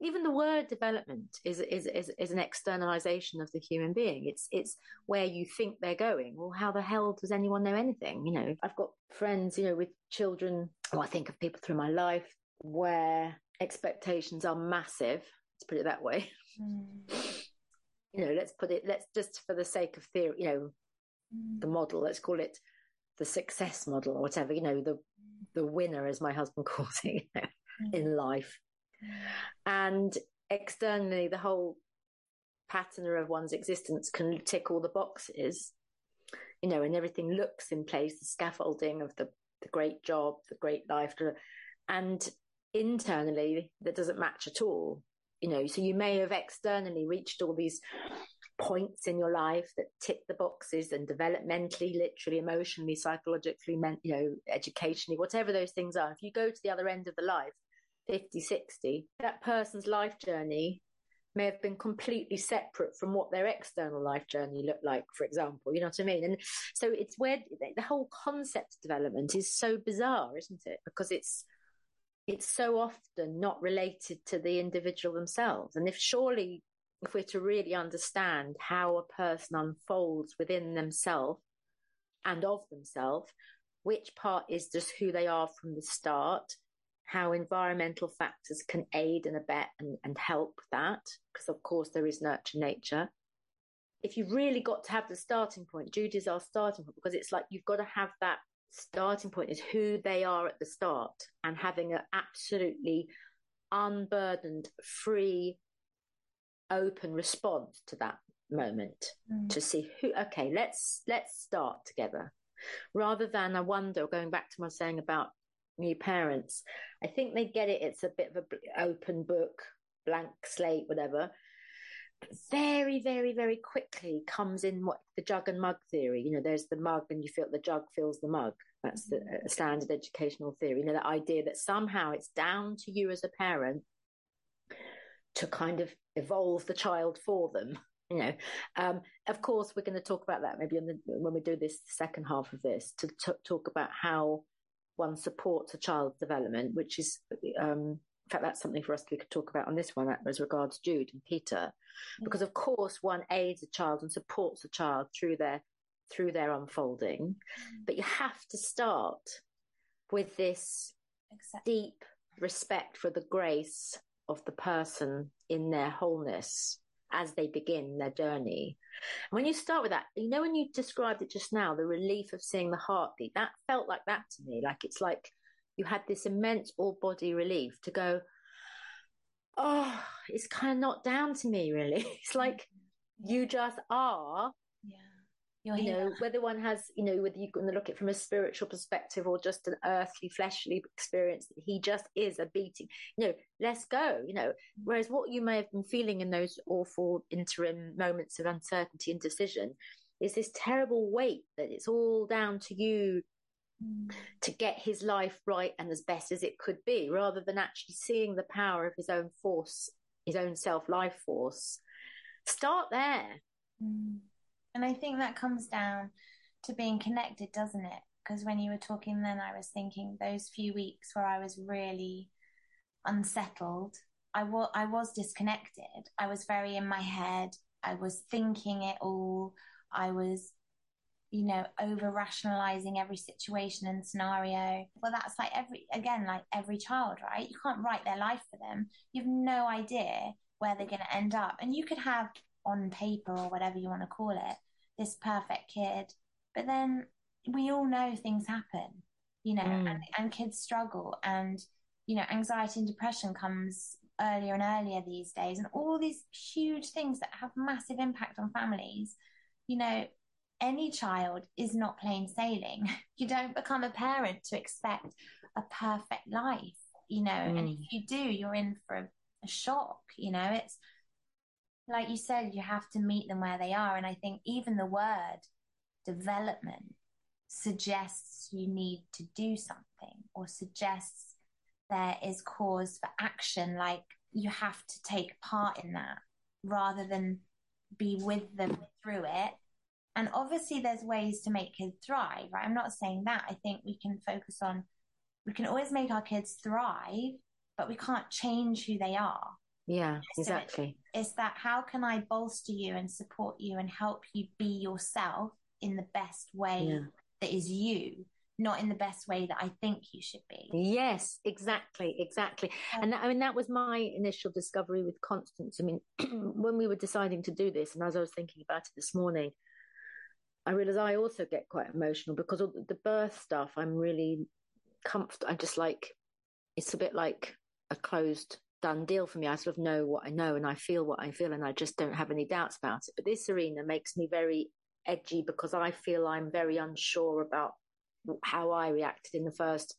even the word development is, is, is, is an externalization of the human being. It's, it's where you think they're going. Well, how the hell does anyone know anything? You know, I've got friends, you know, with children, or I think of people through my life where expectations are massive. Let's put it that way. Mm. You know, let's put it, let's just for the sake of theory, you know, mm. the model, let's call it the success model or whatever, you know, the, the winner, as my husband calls it, you know, mm. in life and externally, the whole pattern of one's existence can tick all the boxes, you know, and everything looks in place, the scaffolding of the, the great job, the great life. And internally, that doesn't match at all, you know. So you may have externally reached all these points in your life that tick the boxes and developmentally, literally, emotionally, psychologically, you know, educationally, whatever those things are. If you go to the other end of the life, 50, 60, that person's life journey may have been completely separate from what their external life journey looked like, for example. You know what I mean? And so it's where the whole concept development is so bizarre, isn't it? Because it's it's so often not related to the individual themselves. And if surely if we're to really understand how a person unfolds within themselves and of themselves, which part is just who they are from the start, how environmental factors can aid and abet and, and help that, because of course there is nurture nature. If you've really got to have the starting point, Judy's our starting point because it's like you've got to have that starting point is who they are at the start and having an absolutely unburdened, free, open response to that moment mm. to see who okay let's let's start together rather than i wonder going back to my saying about new parents. I think they get it. It's a bit of an open book, blank slate, whatever. Very, very, very quickly comes in what the jug and mug theory. You know, there's the mug and you feel the jug fills the mug. That's the mm-hmm. standard educational theory. You know, the idea that somehow it's down to you as a parent to kind of evolve the child for them you know um, of course we're going to talk about that maybe the, when we do this second half of this to t- talk about how one supports a child's development, which is, um, in fact, that's something for us to talk about on this one as regards Jude and Peter, because of course one aids a child and supports a child through their through their unfolding, mm. but you have to start with this deep respect for the grace of the person in their wholeness as they begin their journey. When you start with that, you know, when you described it just now, the relief of seeing the heartbeat, that felt like that to me. Like it's like you had this immense all body relief to go, oh, it's kind of not down to me, really. It's like you just are. You're you here. know, whether one has, you know, whether you're going to look at it from a spiritual perspective or just an earthly, fleshly experience, he just is a beating. You know, let's go. You know, whereas what you may have been feeling in those awful interim moments of uncertainty and decision is this terrible weight that it's all down to you mm. to get his life right and as best as it could be, rather than actually seeing the power of his own force, his own self life force. Start there. Mm. And I think that comes down to being connected, doesn't it? Because when you were talking then, I was thinking those few weeks where I was really unsettled, I, I was disconnected. I was very in my head. I was thinking it all. I was, you know, over rationalizing every situation and scenario. Well, that's like every, again, like every child, right? You can't write their life for them. You have no idea where they're going to end up. And you could have on paper or whatever you want to call it, this perfect kid. But then we all know things happen, you know, mm. and, and kids struggle and, you know, anxiety and depression comes earlier and earlier these days and all these huge things that have massive impact on families. You know, any child is not plain sailing. You don't become a parent to expect a perfect life, you know, mm. and if you do, you're in for a, a shock, you know, it's like you said, you have to meet them where they are. And I think even the word development suggests you need to do something or suggests there is cause for action. Like you have to take part in that rather than be with them through it. And obviously, there's ways to make kids thrive, right? I'm not saying that. I think we can focus on, we can always make our kids thrive, but we can't change who they are. Yeah, So exactly. It's that how can I bolster you and support you and help you be yourself in the best way Yeah. that is you, not in the best way that I think you should be. Yes, exactly, exactly. And that, I mean, that was my initial discovery with Constance. I mean, when we were deciding to do this, and as I was thinking about it this morning, I realized I also get quite emotional because of the birth stuff. I'm really comfortable. I'm just like, it's a bit like a closed, done deal for me. I sort of know what I know and I feel what I feel, and I just don't have any doubts about it. But this arena makes me very edgy because I feel I'm very unsure about how I reacted in the first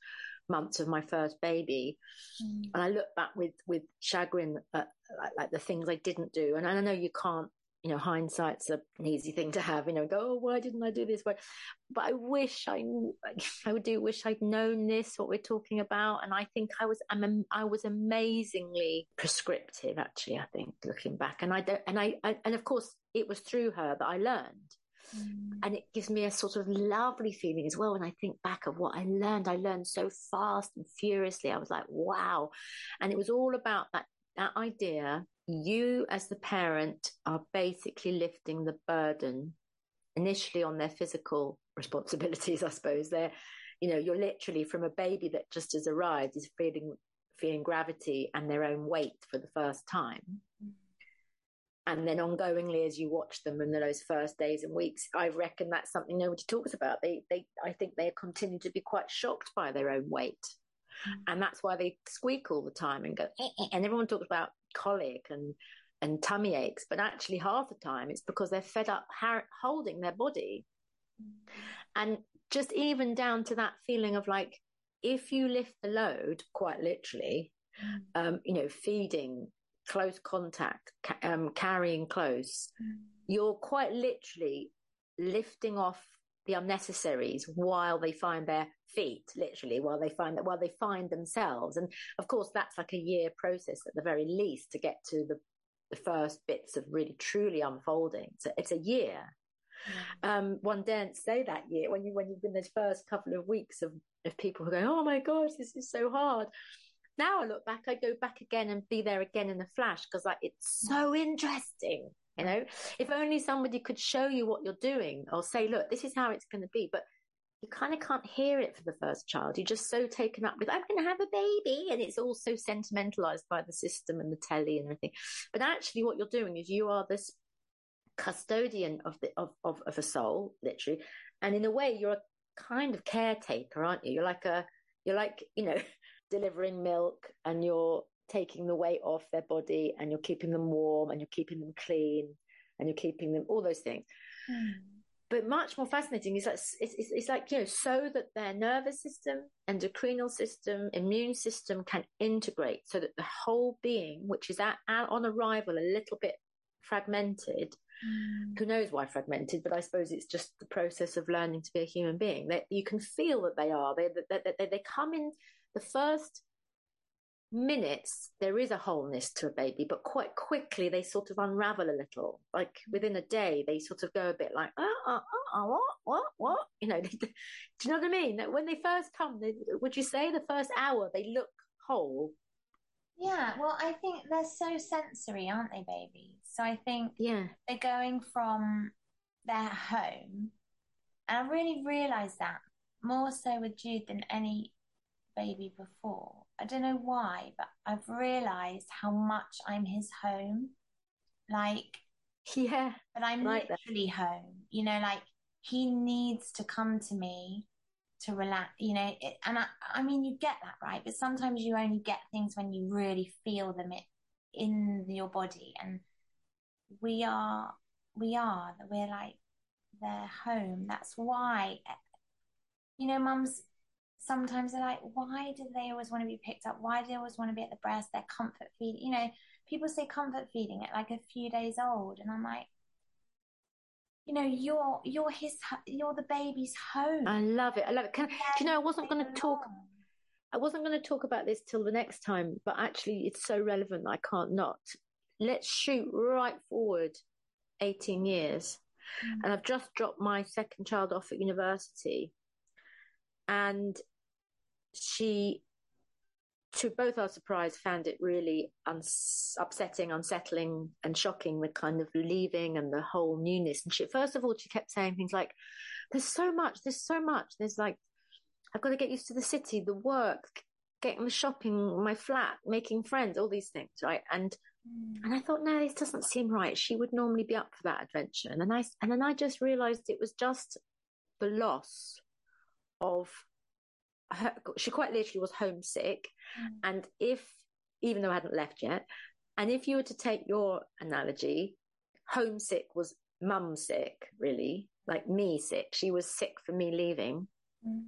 months of my first baby. Mm. And I look back with, with chagrin at like, like the things I didn't do. And I know you can't, you know, hindsight's an easy thing to have, you know, go, oh, why didn't I do this? But, but I wish I, I would do wish I'd known this, what we're talking about. And I think I was, I'm, I was amazingly prescriptive, actually, I think, looking back. And I don't, and I, I and of course, it was through her that I learned. Mm. And it gives me a sort of lovely feeling as well when I think back of what I learned. I learned so fast and furiously. I was like, wow. And it was all about that, that idea. You as the parent are basically lifting the burden initially on their physical responsibilities, I suppose. They're, you know, you're literally from a baby that just has arrived is feeling, feeling gravity and their own weight for the first time. And then ongoingly as you watch them in those first days and weeks i reckon that's something nobody talks about. They they i think they continue to be quite shocked by their own weight Mm. and that's why they squeak all the time and go eh, eh, and everyone talks about colic and and tummy aches but actually half the time it's because they're fed up ha- holding their body and just even down to that feeling of like if you lift the load quite literally Mm. um, you know, feeding, close contact, ca- um, carrying close, Mm. you're quite literally lifting off the unnecessaries while they find their feet, literally, while they find that, while they find themselves. And of course, that's like a year process at the very least to get to the, the first bits of really truly unfolding. So it's a year. Yeah. Um, one daren't say that year when you when you've been those first couple of weeks of, of people who going, oh my gosh, this is so hard. Now I look back, I go back again and be there again in a flash because like it's so interesting. You know, if only somebody could show you what you're doing or say, look, this is how it's going to be. But you kind of can't hear it for the first child. You're just so taken up with, I'm going to have a baby. And it's all so sentimentalized by the system and the telly and everything. But actually, what you're doing is you are this custodian of the of, of, of a soul, literally. And in a way, you're a kind of caretaker, aren't you? You're like a you're like, you know, delivering milk and you're taking the weight off their body and you're keeping them warm and you're keeping them clean and you're keeping them all those things. Mm. But much more fascinating is that it's, it's, it's like, you know, so that their nervous system, endocrinal system, immune system can integrate so that the whole being, which is at, at on arrival a little bit fragmented, Mm. who knows why fragmented, but I suppose it's just the process of learning to be a human being. That you can feel that they are. They, they, they, they come in the first minutes, there is a wholeness to a baby, but quite quickly they sort of unravel a little. Like hmm. within a day, they sort of go a bit like, oh, oh, oh, what, what, what? You know, do you know what I mean? When they first come, they, would you say the first hour they look whole? Yeah, well, I think they're so sensory, aren't they, babies? So I think Yeah. they're going from their home, and I really realised that more so with Jude than any baby before. I don't know why, but I've realised how much I'm his home. Like, Yeah. but I'm Like that. literally home. You know, like he needs to come to me to relax. You know, it, and I, I mean, you get that right, but sometimes you only get things when you really feel them it, in your body, and we are, we are that we're like their home. That's why, eh, you know, mums. Sometimes they're like, why do they always want to be picked up? Why do they always want to be at the breast? They're comfort feeding. You know, people say comfort feeding at like a few days old, and I'm like, you know, you're you're his, you're the baby's home. I love it. I love it. Can, do you know, I wasn't going to talk I wasn't going to talk about this till the next time, but actually it's so relevant I can't not. Let's shoot right forward 18 years. Mm. And I've just dropped my second child off at university. And she to both our surprise, found it really uns- upsetting, unsettling, and shocking the kind of leaving and the whole newness. And she, first of all, she kept saying things like, "There's so much. There's so much. There's like, I've got to get used to the city, the work, getting the shopping, my flat, making friends, all these things, right?" And mm. and I thought, no, this doesn't seem right. She would normally be up for that adventure. And then I and then I just realised it was just the loss of her, she quite literally was homesick. Mm. And if, even though I hadn't left yet, and if you were to take your analogy, homesick was mum sick, really, like me sick. She was sick for me leaving. Mm.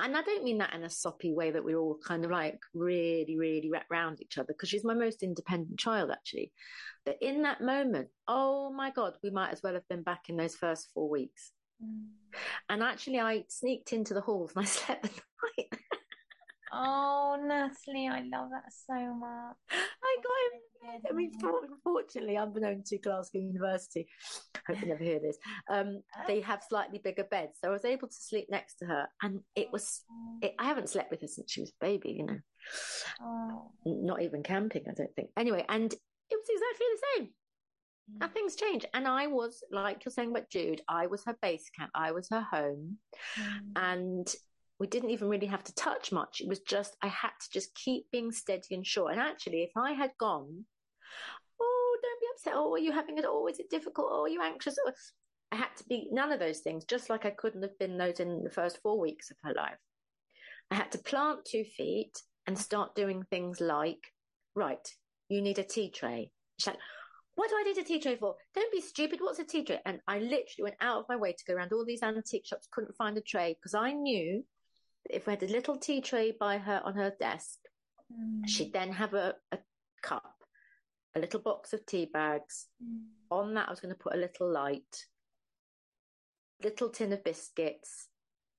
And I don't mean that in a soppy way that we're all kind of like really, really wrapped around each other because she's my most independent child, actually. But in that moment, oh my God, we might as well have been back in those first four weeks. And actually, I sneaked into the halls and I slept the night. oh, Natalie, I love that so much. I got him. I mean, unfortunately, unbeknown to Glasgow University, I hope you never hear this. Um, they have slightly bigger beds, so I was able to sleep next to her, and it was. Oh. It, I haven't slept with her since she was a baby, you know. Oh. Not even camping, I don't think. Anyway, and it was exactly the same. Nothing's changed. And I was, like you're saying about Jude, I was her base camp. I was her home. Mm. And we didn't even really have to touch much. It was just, I had to just keep being steady and sure. And actually, if I had gone, oh, don't be upset. Oh, are you having it? Oh, is it difficult? Oh, are you anxious? Oh, I had to be none of those things, just like I couldn't have been those in the first four weeks of her life. I had to plant two feet and start doing things like, right, you need a tea tray. She's like, what do I need a tea tray for? Don't be stupid. What's a tea tray? And I literally went out of my way to go around all these antique shops, couldn't find a tray because I knew if we had a little tea tray by her on her desk, mm. she'd then have a, a, cup, a little box of tea bags. Mm. On that, I was going to put a little light, little tin of biscuits.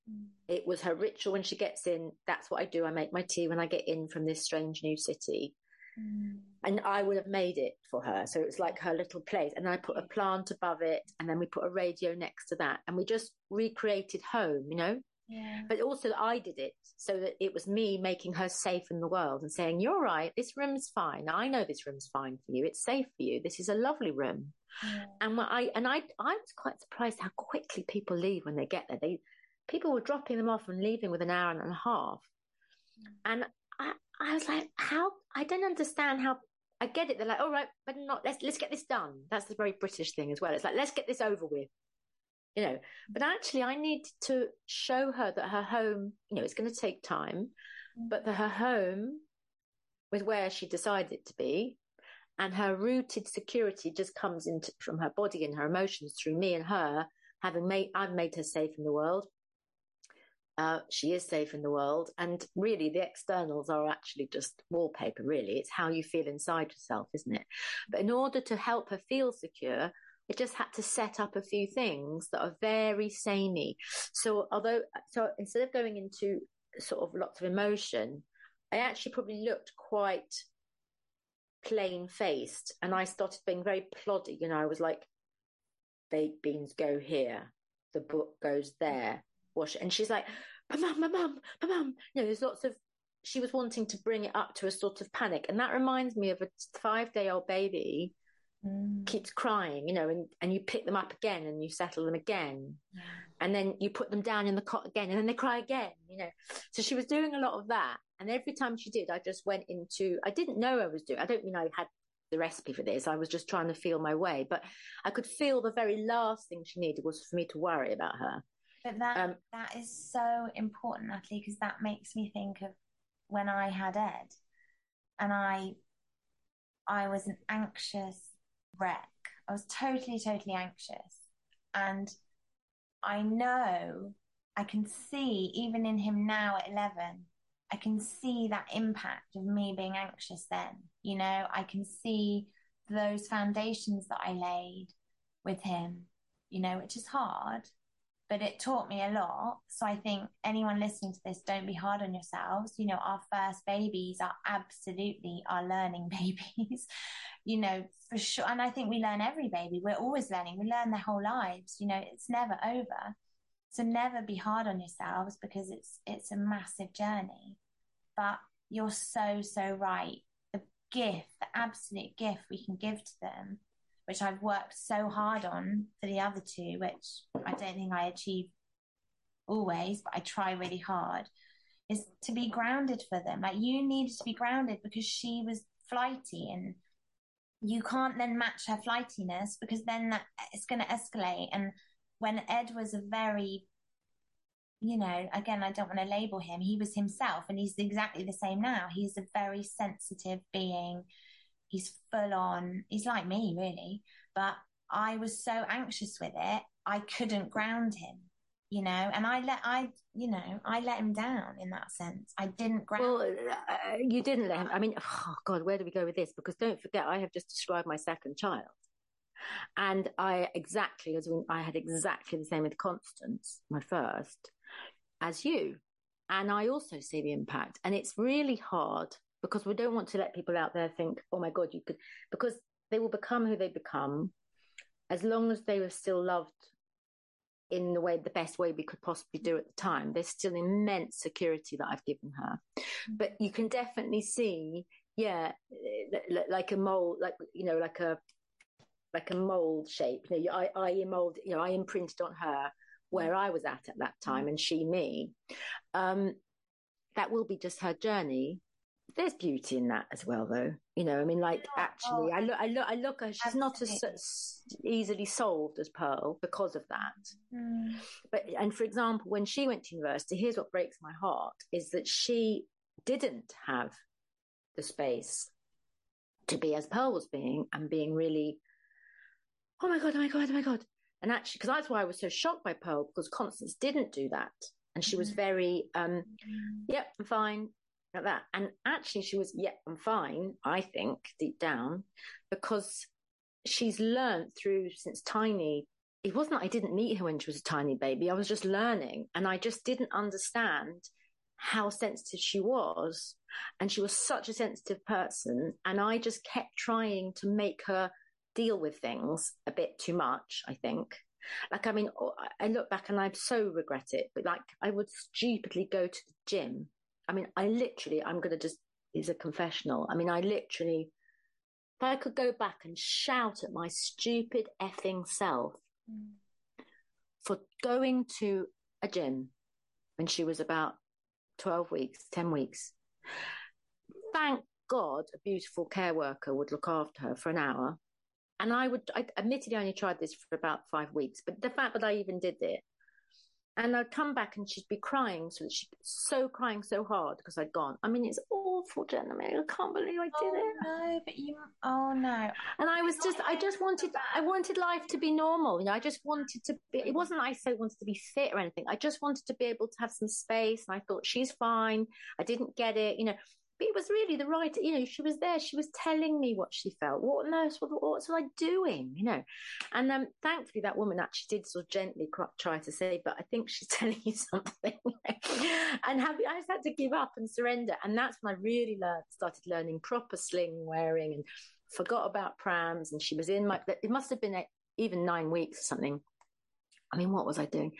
Mm. It was her ritual when she gets in. That's what I do. I make my tea when I get in from this strange new city. Mm. And I would have made it for her. So it's like her little place. And then I put a plant above it and then we put a radio next to that. And we just recreated home, you know? Yeah. But also I did it so that it was me making her safe in the world and saying, You're right, this room's fine. I know this room's fine for you. It's safe for you. This is a lovely room. Yeah. And I and I I was quite surprised how quickly people leave when they get there. They people were dropping them off and leaving with an hour and a half. Mm. And I, I was like, how? I don't understand how. I get it. They're like, all right, but not. Let's let's get this done. That's the very British thing as well. It's like let's get this over with, you know. But actually, I need to show her that her home, you know, it's going to take time, mm. but that her home was where she decided to be, and her rooted security just comes into from her body and her emotions through me and her having made I've made her safe in the world. Uh, she is safe in the world. And really, the externals are actually just wallpaper, really. It's how you feel inside yourself, isn't it? But in order to help her feel secure, it just had to set up a few things that are very samey. So, although, so instead of going into sort of lots of emotion, I actually probably looked quite plain faced and I started being very ploddy. You know, I was like, baked beans go here, the book goes there, wash it. And she's like, my mum, my mum, my mum. You know, there's lots of, she was wanting to bring it up to a sort of panic. And that reminds me of a five day old baby mm. keeps crying, you know, and, and you pick them up again and you settle them again. Yeah. And then you put them down in the cot again and then they cry again, you know. So she was doing a lot of that. And every time she did, I just went into, I didn't know I was doing, I don't mean I had the recipe for this. I was just trying to feel my way, but I could feel the very last thing she needed was for me to worry about her. But that um, that is so important, Natalie, because that makes me think of when I had Ed, and I I was an anxious wreck. I was totally, totally anxious, and I know I can see even in him now at eleven. I can see that impact of me being anxious then. You know, I can see those foundations that I laid with him, you know, which is hard but it taught me a lot. So I think anyone listening to this, don't be hard on yourselves. You know, our first babies are absolutely our learning babies, you know, for sure. And I think we learn every baby. We're always learning. We learn their whole lives. You know, it's never over. So never be hard on yourselves because it's it's a massive journey. But you're so, so right. The gift, the absolute gift we can give to them, which I've worked so hard on for the other two, which I don't think I achieve always, but I try really hard, is to be grounded for them. Like you needed to be grounded because she was flighty and you can't then match her flightiness because then that, it's going to escalate. And when Ed was a very, you know, again, I don't want to label him, he was himself and he's exactly the same now. He's a very sensitive being. He's full on, he's like me, really. But I was so anxious with it, I couldn't ground him you know? And i let i you know i let him down in that sense. I didn't ground. well uh, you didn't let him i mean oh god where do we go with this? Because don't forget i have just described my second child. And i exactly as when i had exactly the same with constance my first as you. And i also see the impact. And it's really hard because we don't want to let people out there think oh my god you could because they will become who they become as long as they were still loved in the way the best way we could possibly do at the time. There's still immense security that I've given her, mm-hmm. but you can definitely see, yeah, like a mold, like you know, like a like a mold shape. You know, I I mold, you know, I imprinted on her where I was at at that time, and she me. Um, that will be just her journey, there's beauty in that as well, though. You know, I mean, like actually, oh, I look, I look, I look. She's absolutely. not as, as, easily solved as Pearl because of that. Mm. But and for example, when she went to university, here's what breaks my heart: is that she didn't have the space to be as Pearl was being and being really, oh my god, oh my god, oh my god. And actually, because that's why I was so shocked by Pearl because Constance didn't do that, and she was mm. very, um, mm. yep, I'm fine that. And actually, she was, yeah, I'm fine, I think, deep down, because she's learned through since tiny. It wasn't I didn't meet her when she was a tiny baby. I was just learning and I just didn't understand how sensitive she was. And she was such a sensitive person. And I just kept trying to make her deal with things a bit too much, I think. Like, I mean, oh, I look back and I so regret it, but like, I would stupidly go to the gym I mean, I literally, I'm going to just, is a confessional. I mean, I literally, if I could go back and shout at my stupid effing self mm. for going to a gym when she was about 12 weeks, 10 weeks. Thank God a beautiful care worker would look after her for an hour. And I would, I admittedly only tried this for about five weeks, but the fact that I even did it and I'd come back and she'd be crying, so she'd be so crying so hard because I'd gone. I mean, it's awful. I I can't believe I did oh, it. No, but you. Oh no. And I was just, I just wanted, I wanted life to be normal. You know, I just wanted to be. It wasn't I so wanted to be fit or anything. I just wanted to be able to have some space. And I thought she's fine. I didn't get it. You know, but it was really the right, you know, she was there. She was telling me what she felt. What on earth, what, what was I doing, you know? And um, thankfully, that woman actually did sort of gently try to say, but I think she's telling you something. and have, I just had to give up and surrender. And that's when I really learned, started learning proper sling wearing and forgot about prams. And she was in my, it must have been even nine weeks or something. I mean, what was I doing?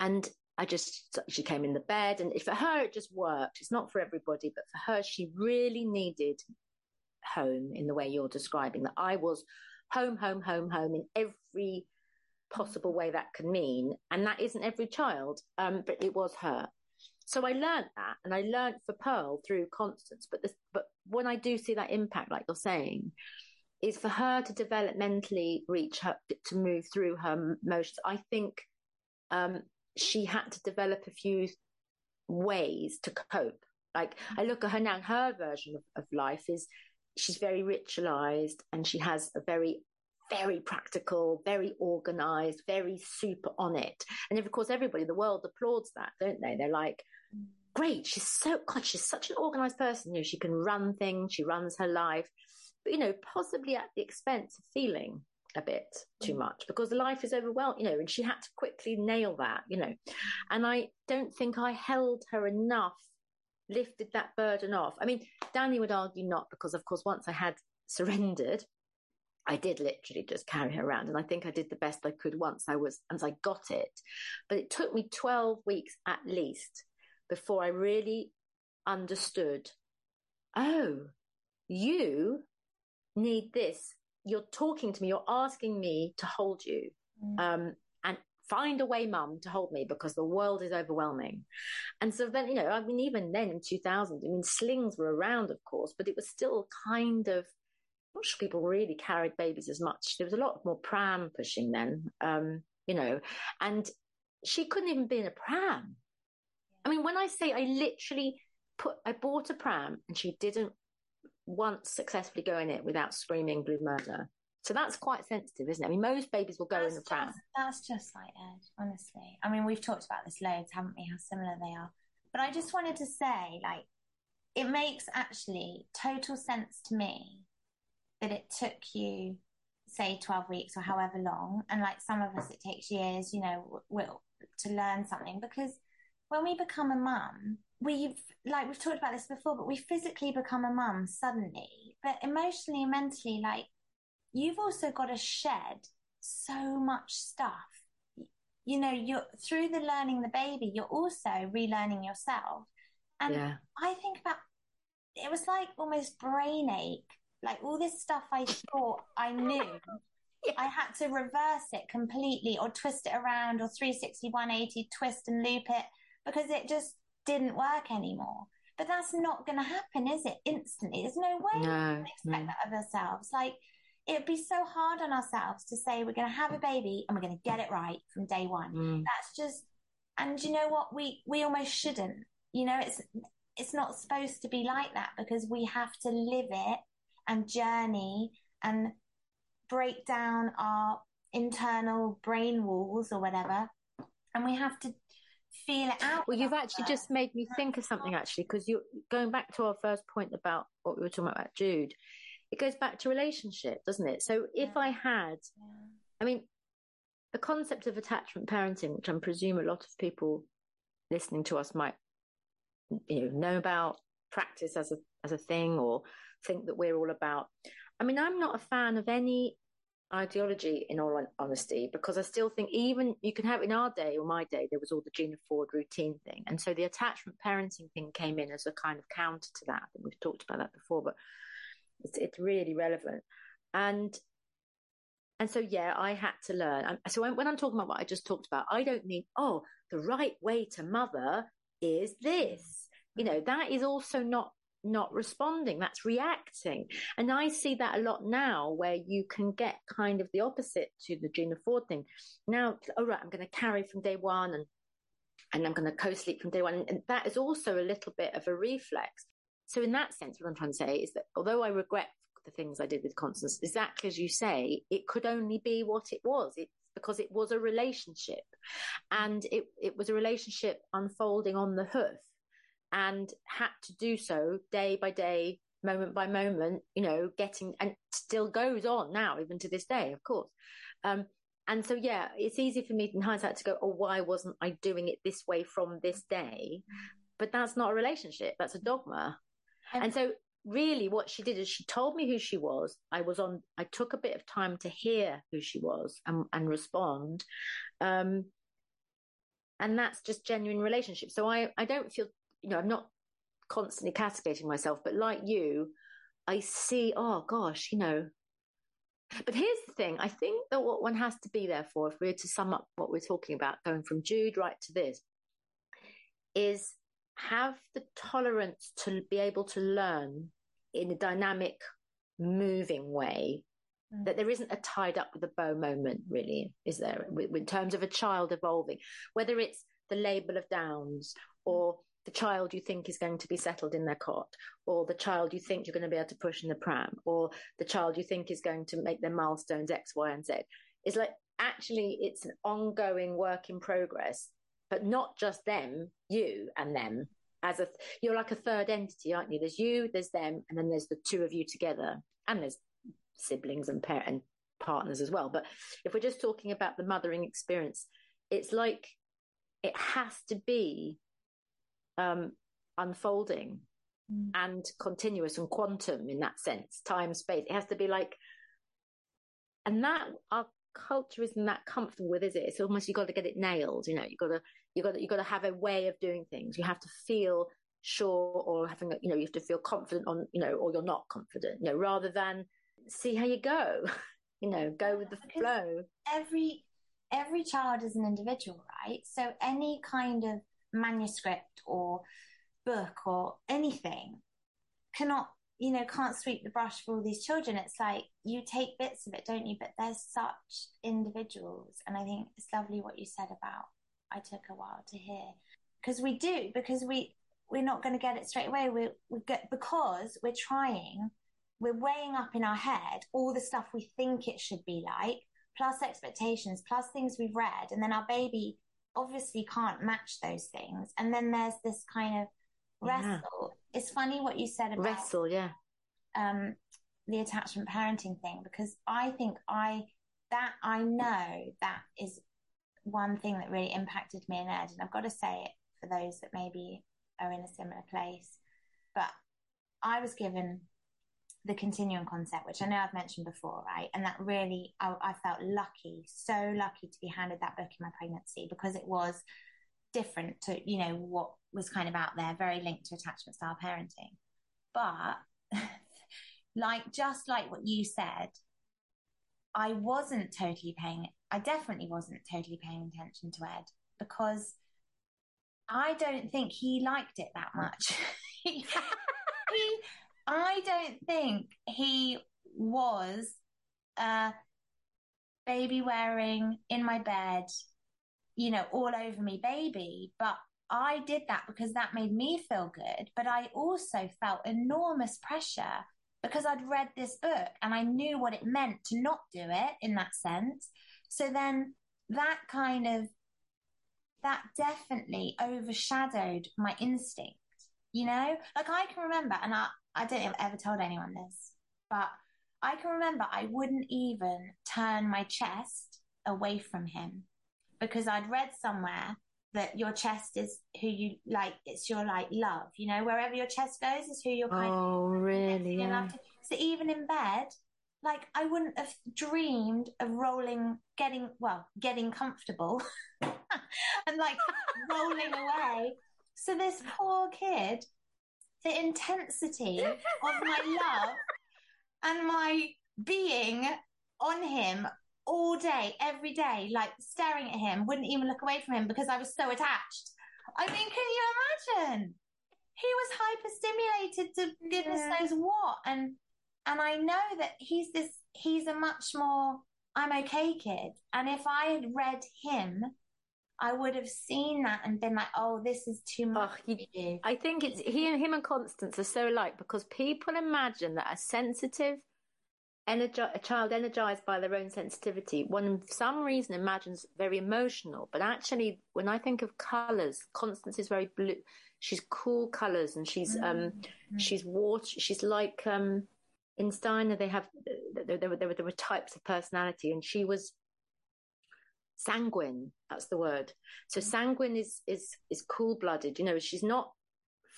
And I just, she came in the bed and for her, it just worked. It's not for everybody, but for her, she really needed home in the way you're describing that I was home, home, home, home in every possible way that can mean. And that isn't every child, um, but it was her. So I learned that and I learned for Pearl through Constance. But this, but when I do see that impact, like you're saying, is for her to developmentally reach her, to move through her motions. I think, um, she had to develop a few ways to cope. Like I look at her now, her version of, of life is she's very ritualized and she has a very very practical, very organized, very super on it. And of course, everybody in the world applauds that, don't they? They're like, great, she's so, God, she's such an organized person. You know, she can run things, she runs her life, but, you know, possibly at the expense of feeling a bit too mm. much because life is overwhelmed, you know, and she had to quickly nail that, you know. And I don't think I held her enough, lifted that burden off. I mean, Danny would argue not because, of course, once I had surrendered, I did literally just carry her around. And I think I did the best I could once I was, once I got it. But it took me 12 weeks at least before I really understood oh, you need this. You're talking to me. You're asking me to hold you. Mm. Um, and find a way, mum, to hold me because the world is overwhelming. And so then, you know, I mean, even then in 2000, I mean, slings were around, of course, but it was still kind of, I'm not sure people really carried babies as much. There was a lot more pram pushing then, um, you know, and she couldn't even be in a pram. I mean, when I say I literally put, I bought a pram and she didn't once successfully go in it without screaming blue murder. So that's quite sensitive, isn't it? I mean, most babies will go that's in the pram. Just, that's just like Ed, honestly. I mean, we've talked about this loads, haven't we? How similar they are. But I just wanted to say, like, it makes actually total sense to me that it took you, say, 12 weeks or however long. And like some of us, it takes years, you know, will to learn something because when we become a mum, we've like we've talked about this before, but we physically become a mum suddenly, but emotionally and mentally, like you've also got to shed so much stuff. You know, you're through the learning the baby, you're also relearning yourself. And yeah. I think about it was like almost brain ache. Like all this stuff I thought I knew, yeah. I had to reverse it completely or twist it around or 360, 180, twist and loop it because it just didn't work anymore. But that's not going to happen, is it? Instantly. There's no way no, we can expect no. that of ourselves. Like, it'd be so hard on ourselves to say we're going to have a baby and we're going to get it right from day one. Mm. That's just, and you know what? We, we almost shouldn't. You know, it's, it's not supposed to be like that because we have to live it and journey and break down our internal brain walls or whatever. And we have to feel it out. Well, you've actually just made me think of something actually, because you're going back to our first point about what we were talking about, Jude. It goes back to relationship, doesn't it? So if yeah. I had, yeah. I mean, the concept of attachment parenting, which I'm presume a lot of people listening to us might, you know, know about, practice as a as a thing, or think that we're all about. I mean, I'm not a fan of any ideology in all honesty because I still think even you can have in our day or my day there was all the Gina Ford routine thing. And so the attachment parenting thing came in as a kind of counter to that. And we've talked about that before but it's, it's really relevant. And and so yeah I had to learn. So when, when I'm talking about what I just talked about I don't mean oh the right way to mother is this. You know that is also not not responding. That's reacting. And I see that a lot now where you can get kind of the opposite to the Gina Ford thing. Now, all right, I'm going to carry from day one and and I'm going to co-sleep from day one. And that is also a little bit of a reflex. So in that sense, what I'm trying to say is that although I regret the things I did with Constance, exactly as you say, it could only be what it was. It's because it was a relationship and it, it was a relationship unfolding on the hoof and had to do so day by day, moment by moment, you know, getting, and still goes on now, even to this day, of course. Um, and so, yeah, it's easy for me in hindsight to go, oh, why wasn't I doing it this way from this day? But that's not a relationship. That's a dogma. And so really what she did is she told me who she was. I was on, I took a bit of time to hear who she was and, and respond. Um, and that's just genuine relationship. So I, I don't feel you know, I'm not constantly castigating myself, but like you, I see, oh gosh, you know. But here's the thing I think that what one has to be there for, if we're to sum up what we're talking about, going from Jude right to this, is have the tolerance to be able to learn in a dynamic, moving way. Mm. That there isn't a tied up with a bow moment, really, is there, in terms of a child evolving? Whether it's the label of Downs or the child you think is going to be settled in their cot, or the child you think you're going to be able to push in the pram, or the child you think is going to make their milestones X, Y, and Z. It's like actually it's an ongoing work in progress, but not just them, you and them. As a, you're like a third entity, aren't you? There's you, there's them, and then there's the two of you together, and there's siblings and parent and partners as well. But if we're just talking about the mothering experience, it's like it has to be um, unfolding mm. and continuous and quantum in that sense, time, space. It has to be like, and that our culture isn't that comfortable with, is it? It's almost you got to get it nailed. You know, you got to you got to you got to have a way of doing things. You have to feel sure or having you know you have to feel confident on you know or you're not confident you know rather than see how you go you know go with the Because flow every every child is an individual, right? So any kind of manuscript or book or anything cannot, you know, can't sweep the brush for all these children. It's like you take bits of it, don't you? But they're such individuals. And I think it's lovely what you said about I took a while to hear. Because we do, because we we're not going to get it straight away. We we get because we're trying, we're weighing up in our head all the stuff we think it should be like, plus expectations, plus things we've read, and then our baby obviously can't match those things. And then there's this kind of Yeah. wrestle. It's funny what you said about wrestle yeah um, the attachment parenting thing because I think I that I know that is one thing that really impacted me and Ed, and I've got to say it for those that maybe are in a similar place. But I was given the continuum concept, which I know I've mentioned before, right? And that really, I, I felt lucky, so lucky to be handed that book in my pregnancy because it was different to, you know, what was kind of out there, very linked to attachment style parenting. But like, just like what you said, I wasn't totally paying, I definitely wasn't totally paying attention to Ed because I don't think he liked it that much. I don't think he was a baby wearing in my bed, you know, all over me baby. But I did that because that made me feel good. But I also felt enormous pressure because I'd read this book and I knew what it meant to not do it in that sense. So then that kind of that definitely overshadowed my instinct. You know, like I can remember, and I I don't think I've ever told anyone this, but I can remember I wouldn't even turn my chest away from him because I'd read somewhere that your chest is who you like. It's your like love. You know, wherever your chest goes is who you're kind of oh really you yeah. So even in bed, like I wouldn't have dreamed of rolling, getting well, getting comfortable, and like rolling away. So this poor kid, the intensity of my love and my being on him all day, every day, like staring at him, wouldn't even look away from him because I was so attached. I mean, can you imagine? He was hyperstimulated to goodness Yeah. knows what, and and I know that he's this. He's a much more I'm okay kid, and if I had read him, I would have seen that and been like, oh, this is too much Oh, you. I think it's he and him and Constance are so alike because people imagine that a sensitive, energi- a child energized by their own sensitivity, one for some reason imagines very emotional. But actually, when I think of colors, Constance is very blue. She's cool colors, and she's um Mm. she's water. She's like um in Steiner they have there, there, were, there were there were types of personality, and she was sanguine. That's the word. So sanguine is is is cool blooded. You know, she's not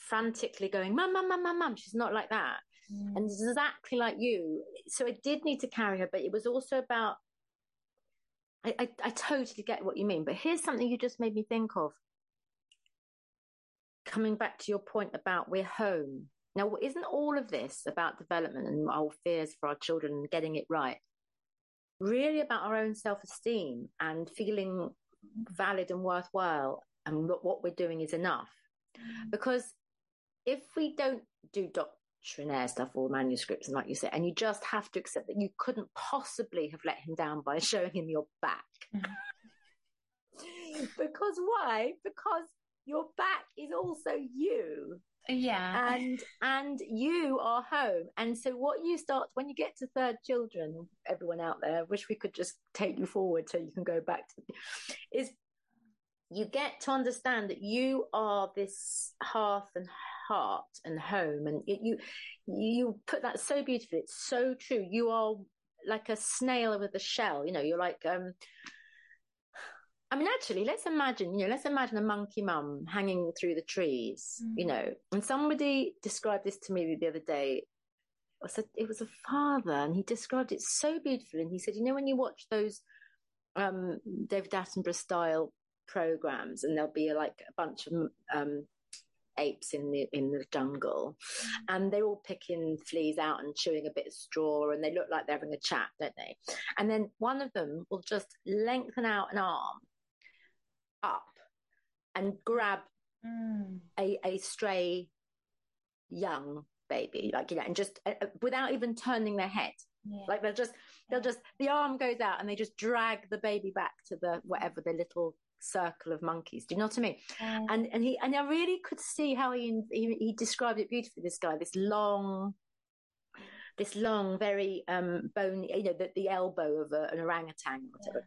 frantically going mum mum mum mum mum. She's not like that, Mm. and exactly like you. So I did need to carry her, but it was also about. I, I, I totally get what you mean, but here's something you just made me think of. Coming back to your point about we're home. Now, isn't all of this about development and our fears for our children and getting it right? Really about our own self esteem and feeling valid and worthwhile and what, what we're doing is enough. Mm. Because if we don't do doctrinaire stuff or manuscripts and like you said, and you just have to accept that you couldn't possibly have let him down by showing him your back. Mm. because why? Because your back is also you Yeah. and and you are home. And so what you start when you get to third children everyone out there wish we could just take you forward so you can go back to is you get to understand that you are this hearth and heart and home. And it, you you put that so beautifully. It's so true. You are like a snail with a shell. You know you're like um I mean, actually, let's imagine, you know, let's imagine a monkey mum hanging through the trees, you Mhm. know, and somebody described this to me the other day. I said it was a father, and he described it so beautifully. And he said, you know, when you watch those um, David Attenborough style programs, and there'll be like a bunch of um, apes in the in the jungle, and they're all picking fleas out and chewing a bit of straw, and they look like they're having a chat, don't they? And then one of them will just lengthen out an arm up and grab Mm. a a stray young baby, like you know, and just uh, uh, without even turning their head. Yeah. Like they'll just, they'll just, the arm goes out and they just drag the baby back to the whatever the little circle of monkeys. Do you know what I mean? Um, And and he and I really could see how he he, he described it beautifully. This guy, this long, this long, very um bony, you know, the, the elbow of a, an orangutan or whatever.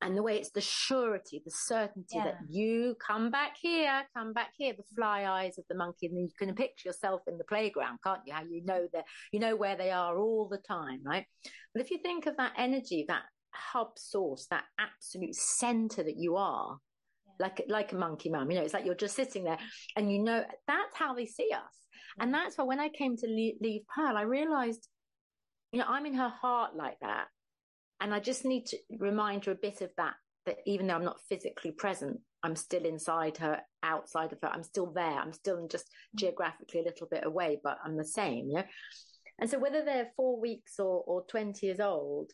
And the way it's the surety, the certainty that you come back here, come back here, the fly eyes of the monkey, and you can picture yourself in the playground, can't you? How you know that you know where they are all the time, right? But if you think of that energy, that hub source, that absolute center that you are, like like a monkey mum, you know, it's like you're just sitting there, and you know that's how they see us, and that's why when I came to leave, leave Pearl, I realized, you know, I'm in her heart like that, and I just need to remind her a bit of that. That even though I'm not physically present, I'm still inside her, outside of her. I'm still there. I'm still just mm. geographically a little bit away, but I'm the same. You know? And so whether they're four weeks or, or 20 years old,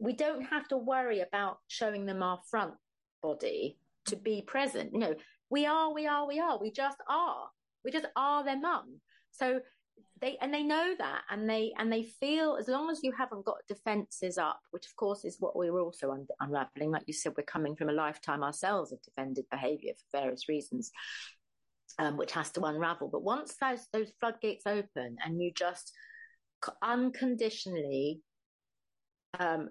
we don't have to worry about showing them our front body to be present. You know, we are, we are, we are. We just are. We just are their mum. So they and they know that and they and they feel as long as you haven't got defenses up which of course is what we were also un- unraveling like you said we're coming from a lifetime ourselves of defended behavior for various reasons um, which has to unravel. But once those those floodgates open and you just unconditionally um,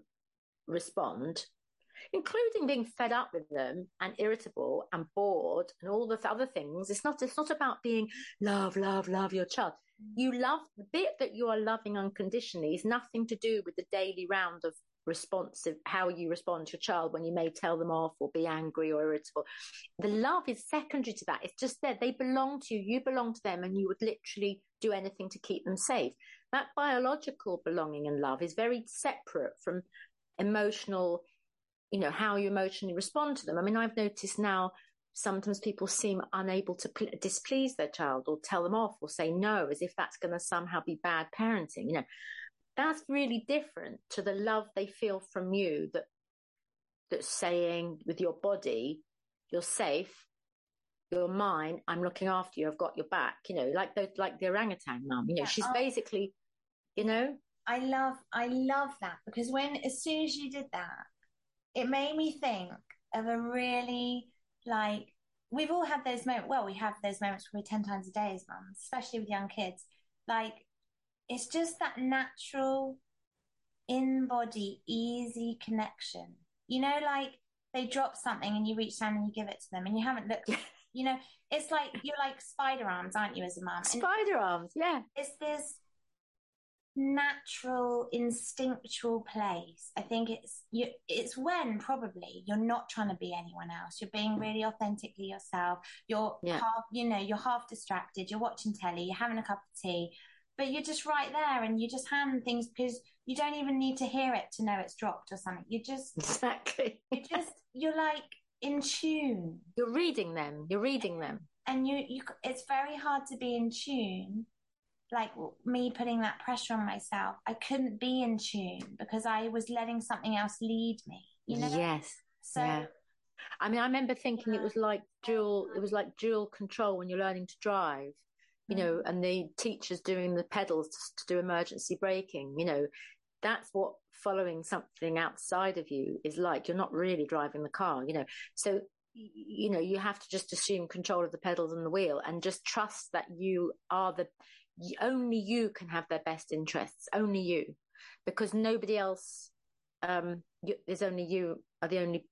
respond including being fed up with them and irritable and bored and all the other things it's not it's not about being love love love your child you love the bit that you are loving unconditionally is nothing to do with the daily round of responsive how you respond to your child when you may tell them off or be angry or irritable. The love is secondary to that. It's just that they belong to you you belong to them and you would literally do anything to keep them safe. That biological belonging and love is very separate from emotional you know how you emotionally respond to them. I mean i've noticed now sometimes people seem unable to pl- displease their child or tell them off or say no as if that's going to somehow be bad parenting you know. That's really different to the love they feel from you that that's saying with your body you're safe you're mine i'm looking after you i've got your back you know like those like the orangutan mum you know. Yeah, she's oh. basically you know? I love I love that because when as soon as you did that, it made me think of a really like we've all had those moments. Well, we have those moments probably ten times a day as mums, especially with young kids. Like it's just that natural in body easy connection. You know, like they drop something and you reach down and you give it to them and you haven't looked. You know, it's like you're like spider arms, aren't you, as a mum? Spider arms yeah it's this natural instinctual place. I think it's you it's when probably you're not trying to be anyone else. You're being really authentically yourself. You're Yeah. half you know you're half distracted. You're watching telly. You're having a cup of tea. But you're just right there and you just hand things because you don't even need to hear it to know it's dropped or something. You just exactly. you just you're like in tune. You're reading them. You're reading them. And you you it's very hard to be in tune like me putting that pressure on myself i couldn't be in tune because i was letting something else lead me you know yes so yeah. I mean, I remember thinking it was like dual, it was like dual control when you're learning to drive, you know, mm. and the teachers doing the pedals to, to do emergency braking, you know, that's what following something outside of you is like. You're not really driving the car, you know. So, you know, you have to just assume control of the pedals and the wheel and just trust that you are the, only you can have their best interests, only you, because nobody else, um, you, there's only you are the only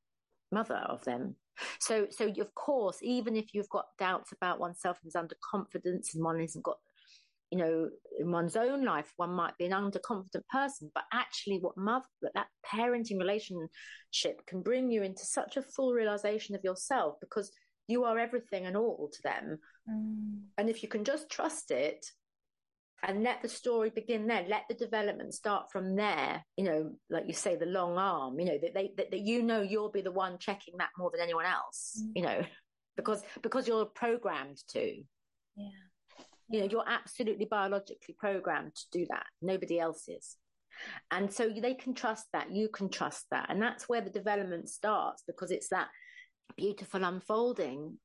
mother of them. So, so of course, even if you've got doubts about oneself and is under confidence and one hasn't got, you know, in one's own life, one might be an underconfident person, but actually what mother, that, that parenting relationship can bring you into such a full realization of yourself because you are everything and all to them. Mm. And if you can just trust it and let the story begin there, let the development start from there, you know, like you say, the long arm, you know, that they, that, that you know you'll be the one checking that more than anyone else, Mm. you know, because because you're programmed to. Yeah. You know, you're absolutely biologically programmed to do that. Nobody else is. And so they can trust that. You can trust that. And that's where the development starts because it's that beautiful unfolding.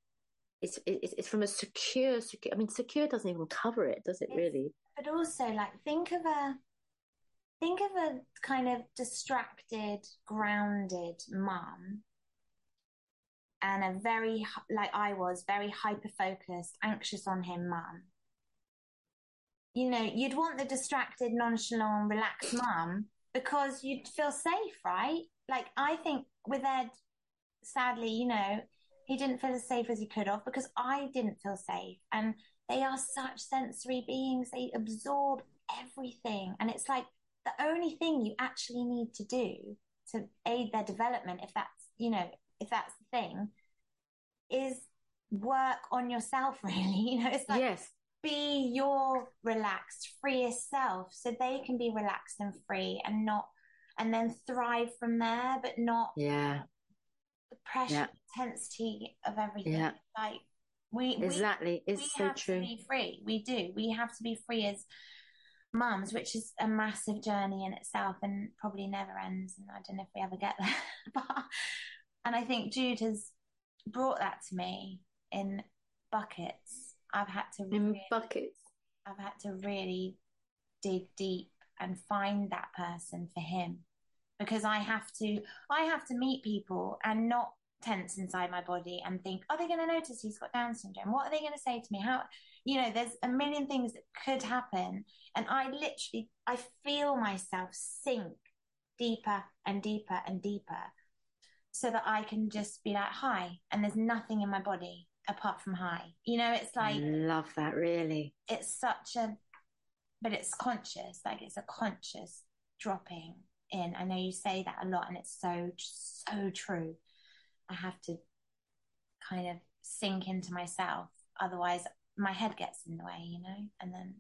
It's, it's, it's from a secure, secure, I mean, secure doesn't even cover it, does it It's- really? But also, like, think of a think of a kind of distracted, grounded mum, and a very like I was, very hyper focused, anxious on him mum. You know, you'd want the distracted, nonchalant, relaxed mum because you'd feel safe, right? Like I think with Ed, sadly, you know, he didn't feel as safe as he could have because I didn't feel safe. And they are such sensory beings, they absorb everything. And it's like the only thing you actually need to do to aid their development, if that's, you know, if that's the thing, is work on yourself, really. You know, it's like yes. be your relaxed, freest self so they can be relaxed and free and not, and then thrive from there, but not Yeah. The pressure, Yeah. intensity of everything. Yeah. Like we, we Exactly. we It's so have true. to be free. We do. We have to be free as mums, which is a massive journey in itself and probably never ends. And I don't know if we ever get there. but, and I think Jude has brought that to me in buckets. I've had to In really, buckets. I've had to really dig deep and find that person for him because I have to I have to meet people and not tense inside my body and think are they going to notice he's got down syndrome? What are they going to say to me? How you know there's a million things that could happen. And I literally I feel myself sink deeper and deeper and deeper so that I can just be like hi and there's nothing in my body apart from hi. You know it's like I love that, really. it's such a but it's conscious like it's a conscious dropping in i know you say that a lot and it's so so true i have to kind of sink into myself otherwise my head gets in the way you know and then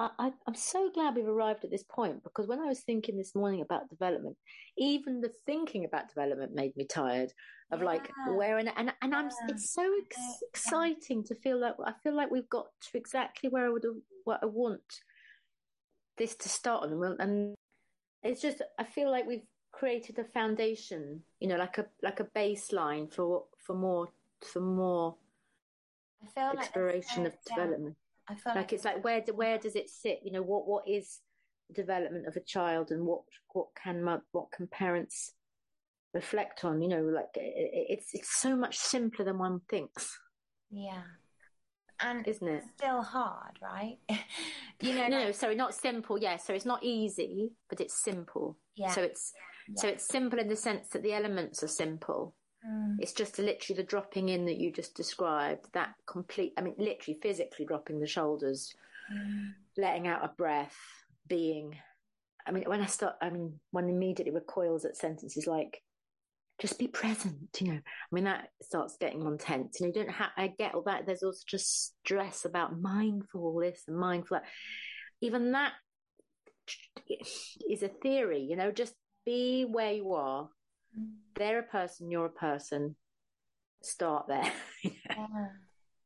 I, I'm so glad we've arrived at this point because when I was thinking this morning about development, even the thinking about development made me tired of like Yeah. where and and, and I'm it's so ex- Yeah. exciting to feel like I feel like we've got to exactly where I would what I want this to start on and we'll- and it's just I feel like we've created a foundation, you know, like a like a baseline for for more for more i feel exploration so- of yeah, development. I feel like it's like where do, where does it sit? You know what what is development of a child and what what can what can parents reflect on? You know like it, it- it's it's so much simpler than one thinks. Yeah and isn't it? still hard right? You know no sorry not simple yeah so it's not easy but it's simple. Yeah. So it's so it's simple in the sense that the elements are simple. Mm, it's just literally the dropping in that you just described that complete i mean literally physically dropping the shoulders mm, letting out a breath, being. I mean, when I start, I mean, one immediately recoils at sentences like, just be present, you know. I mean, that starts getting on tense. You know, you don't have, I get all that. There's also just stress about mindful this and mindful that. Even that is a theory, you know, just be where you are. They're a person, you're a person. Start there. Yeah.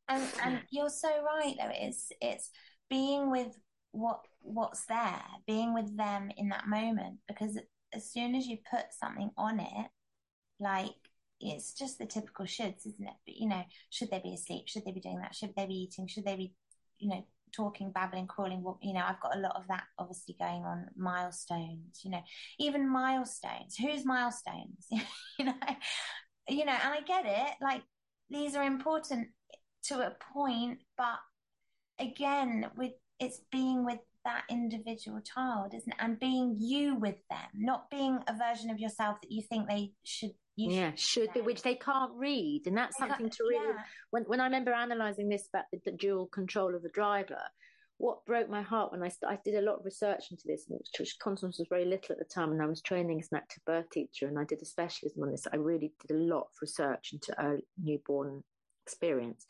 And and you're so right though. It's it's being with what what's there, being with them in that moment. Because as soon as you put something on it, like it's just the typical shoulds, isn't it? But you know, should they be asleep? Should they be doing that? Should they be eating? Should they be, you know, talking, babbling, crawling? You know, I've got a lot of that obviously going on. Milestones, you know, even milestones. Whose milestones? you know, you know, and I get it. Like these are important to a point, but again, with it's being with that individual child, isn't it? And being you with them, not being a version of yourself that you think they should. Yeah, should be, which they can't read. And that's something to really yeah. when when I remember analysing this about the, the dual control of the driver, what broke my heart when I I did a lot of research into this, and which Constance was very little at the time, and I was training as an active birth teacher, and I did a specialism on this. I really did a lot of research into early newborn experience,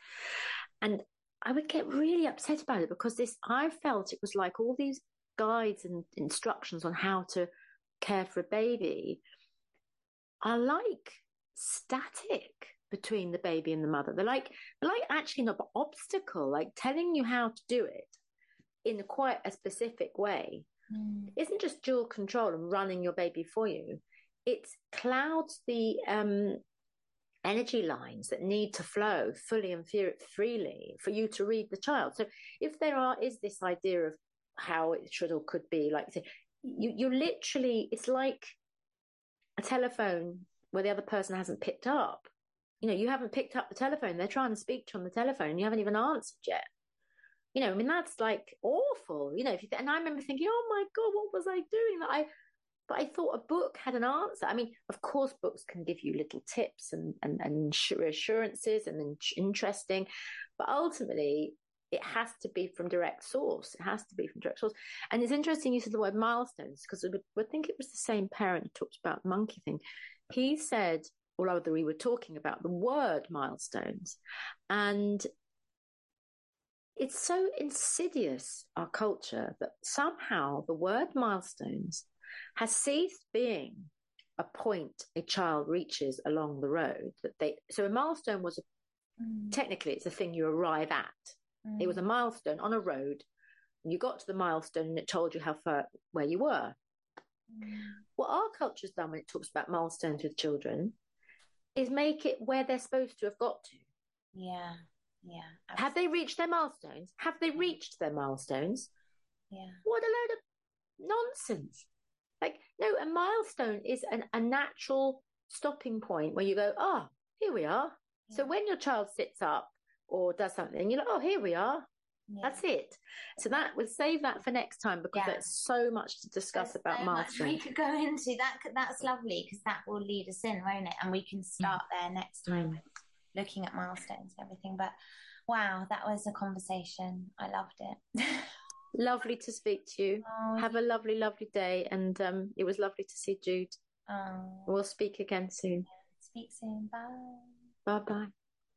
and I would get really upset about it because this I felt it was like all these guides and instructions on how to care for a baby are like static between the baby and the mother. They're like, they're like actually not an obstacle, like telling you how to do it in a quite a specific way. Mm. Isn't just dual control and running your baby for you. It clouds the um, energy lines that need to flow fully and freely for you to read the child. So if there are is this idea of how it should or could be, like you you literally it's like telephone where the other person hasn't picked up. You know, you haven't picked up the telephone. They're trying to speak to you on the telephone. You haven't even answered yet. You know, I mean, that's like awful. You know, if you th- and I remember thinking, oh my god, what was I doing? That I, but I thought a book had an answer. I mean, of course, books can give you little tips and and, and reassurances and interesting, but ultimately, it has to be from direct source. It has to be from direct source. And it's interesting you said the word milestones because I think it was the same parent who talked about the monkey thing. He said, although we were talking about the word milestones, and it's so insidious, our culture, that somehow the word milestones has ceased being a point a child reaches along the road that they so a milestone was a, mm. technically it's a thing you arrive at mm. it was a mm. milestone on a road and you got to the milestone and it told you how far where you were mm. what our culture's done when it talks about milestones with children is make it where they're supposed to have got to yeah yeah absolutely. have they reached their milestones have they reached their milestones yeah what a load of nonsense like, no, a milestone is an, a natural stopping point where you go, oh, here we are. Yeah. So when your child sits up or does something, you're like, oh, here we are. Yeah. That's it. So that we'll save that for next time because yeah. there's so much to discuss there's about so milestones. We could go into that. That's lovely because that will lead us in, won't it? And we can start mm. there next time, mm. looking at milestones and everything. But wow, that was a conversation. I loved it. Lovely to speak to you. Oh, Have a lovely, lovely day. And um, it was lovely to see Jude. Oh. We'll speak again soon. Speak soon. Bye. Bye bye.